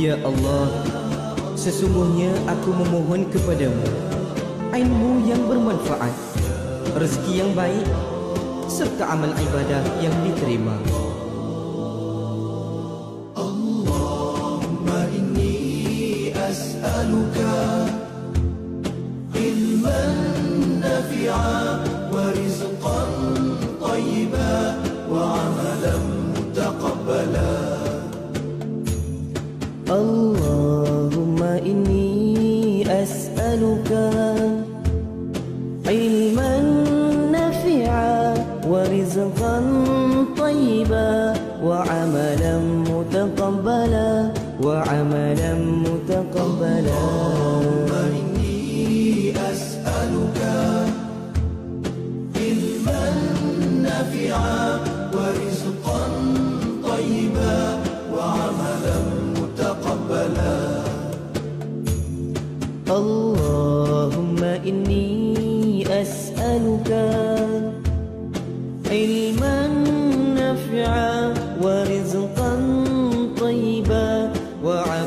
Ya Allah, sesungguhnya aku memohon kepadamu ilmu yang bermanfaat, rezeki yang baik serta amal ibadah yang diterima. أسألك علما نافعا ورزقا طيبا وعملا متقبلا وعملا متقبلا. وعملا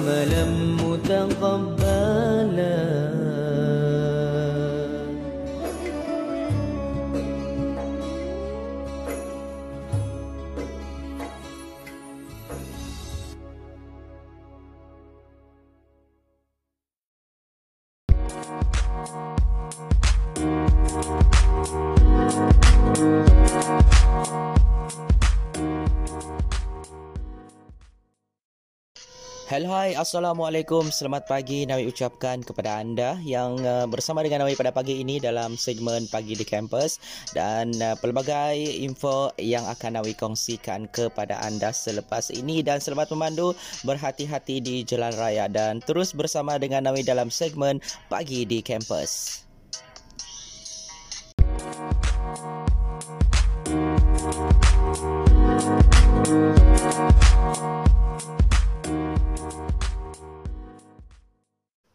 Hello hai. Assalamualaikum. Selamat pagi. Nawi ucapkan kepada anda Yang uh, bersama dengan Nawi pada pagi ini Dalam segmen Pagi di Kampus. Dan uh, pelbagai info Yang akan Nawi kongsikan kepada anda Selepas ini. Dan selamat memandu Berhati-hati di jalan raya Dan terus bersama dengan Nawi Dalam segmen Pagi di Kampus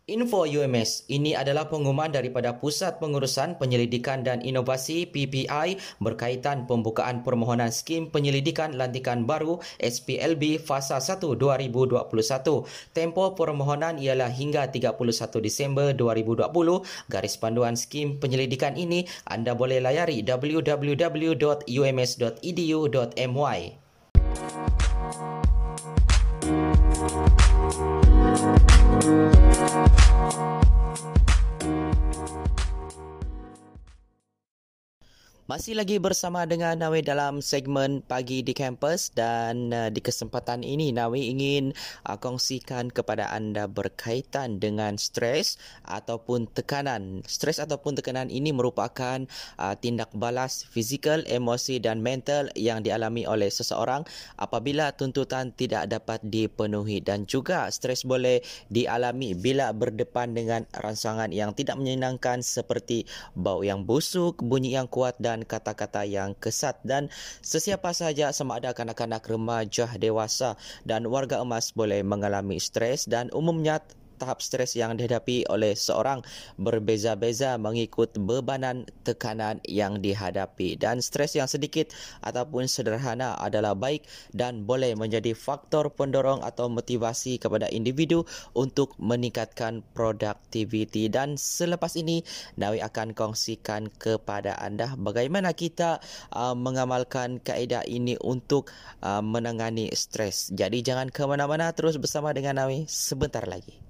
Info UMS, ini adalah pengumuman daripada Pusat Pengurusan Penyelidikan dan Inovasi PPI berkaitan pembukaan permohonan skim penyelidikan lantikan baru SPLB Fasa 1 2021. Tempoh permohonan ialah hingga 31 Disember 2020. Garis panduan skim penyelidikan ini anda boleh layari www.ums.edu.my. Thank you. Masih lagi bersama dengan Nawi dalam segmen Pagi di Kampus dan uh, di kesempatan ini Nawi ingin uh, kongsikan kepada anda berkaitan dengan stres ataupun tekanan. Stres ataupun tekanan ini merupakan uh, tindak balas fizikal, emosi dan mental yang dialami oleh seseorang apabila tuntutan tidak dapat dipenuhi dan juga stres boleh dialami bila berdepan dengan rangsangan yang tidak menyenangkan seperti bau yang busuk, bunyi yang kuat dan kata-kata yang kesat. Dan sesiapa sahaja sama ada kanak-kanak remaja dewasa dan warga emas boleh mengalami stres dan umumnya tahap stres yang dihadapi oleh seorang berbeza-beza mengikut bebanan tekanan yang dihadapi dan stres yang sedikit ataupun sederhana adalah baik dan boleh menjadi faktor pendorong atau motivasi kepada individu untuk meningkatkan produktiviti dan selepas ini Nawi akan kongsikan kepada anda bagaimana kita uh, mengamalkan kaedah ini untuk uh, menangani stres. Jadi jangan ke mana-mana terus bersama dengan Nawi sebentar lagi.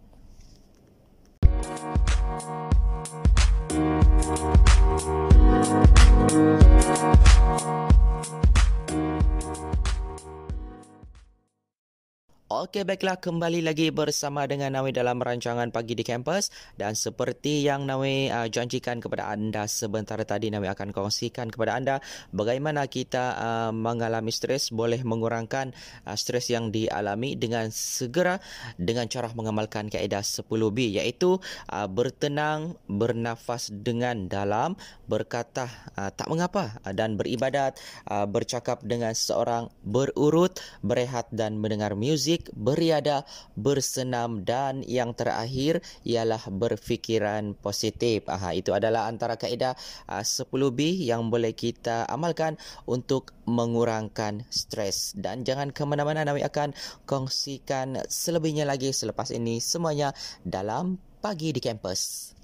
Okey baiklah. Kembali lagi bersama dengan Nawi dalam rancangan pagi di kampus. Dan seperti yang Nawi uh, janjikan kepada anda sebentar tadi Nawi akan kongsikan kepada anda bagaimana kita uh, mengalami stres boleh mengurangkan uh, stres yang dialami dengan segera dengan cara mengamalkan kaedah 10B iaitu uh, bertenang bernafas dengan dalam berkata uh, tak mengapa uh, dan beribadat uh, bercakap dengan seorang berurut berehat dan mendengar muzik muzik, beriada, bersenam dan yang terakhir ialah berfikiran positif. Aha, itu adalah antara kaedah uh, 10B yang boleh kita amalkan untuk mengurangkan stres. Dan jangan ke mana-mana, Nawi akan kongsikan selebihnya lagi selepas ini semuanya dalam Pagi di Kampus.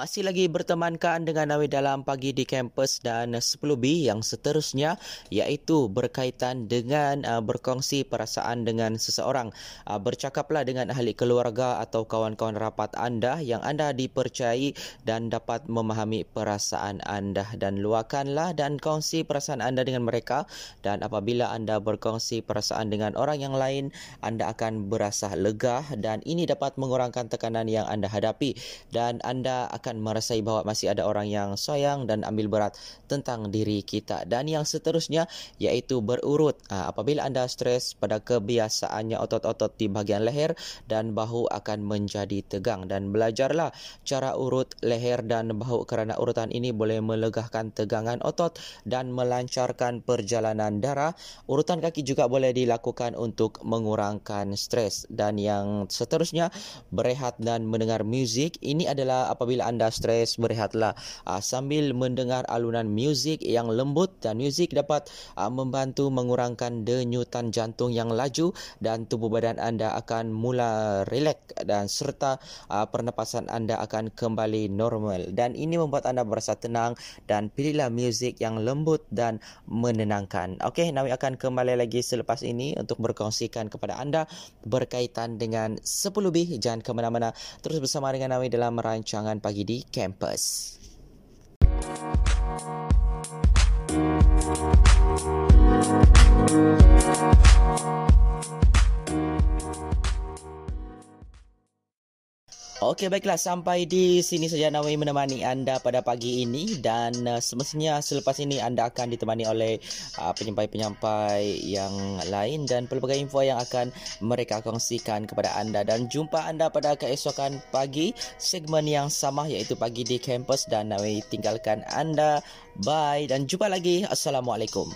Masih lagi bertemankan dengan Nawi dalam pagi di kampus dan 10B yang seterusnya iaitu berkaitan dengan uh, berkongsi perasaan dengan seseorang. Uh, bercakaplah dengan ahli keluarga atau kawan-kawan rapat anda yang anda dipercayai dan dapat memahami perasaan anda. Dan luahkanlah dan kongsi perasaan anda dengan mereka. Dan apabila anda berkongsi perasaan dengan orang yang lain anda akan berasa lega dan ini dapat mengurangkan tekanan yang anda hadapi. Dan anda akan akan merasai bahawa masih ada orang yang sayang dan ambil berat tentang diri kita. Dan yang seterusnya iaitu berurut. Ha, apabila anda stres pada kebiasaannya otot-otot di bahagian leher dan bahu akan menjadi tegang. Dan belajarlah cara urut leher dan bahu kerana urutan ini boleh melegahkan tegangan otot dan melancarkan perjalanan darah. Urutan kaki juga boleh dilakukan untuk mengurangkan stres. Dan yang seterusnya berehat dan mendengar muzik. Ini adalah apabila anda stres berehatlah uh, sambil mendengar alunan muzik yang lembut dan muzik dapat uh, membantu mengurangkan denyutan jantung yang laju dan tubuh badan anda akan mula rileks dan serta uh, pernafasan anda akan kembali normal dan ini membuat anda berasa tenang dan pilihlah muzik yang lembut dan menenangkan. Okey, Nawi akan kembali lagi selepas ini untuk berkongsikan kepada anda berkaitan dengan 10B. Jangan ke mana-mana. Terus bersama dengan Nawi dalam rancangan pagi di kampus. Okey baiklah. Sampai di sini saja Nawi menemani anda pada pagi ini. Dan uh, semestinya selepas ini anda akan ditemani oleh uh, penyampai-penyampai yang lain dan pelbagai info yang akan mereka kongsikan kepada anda. Dan jumpa anda pada keesokan pagi segmen yang sama iaitu pagi di kampus. Dan Nawi tinggalkan anda. Bye. Dan jumpa lagi. Assalamualaikum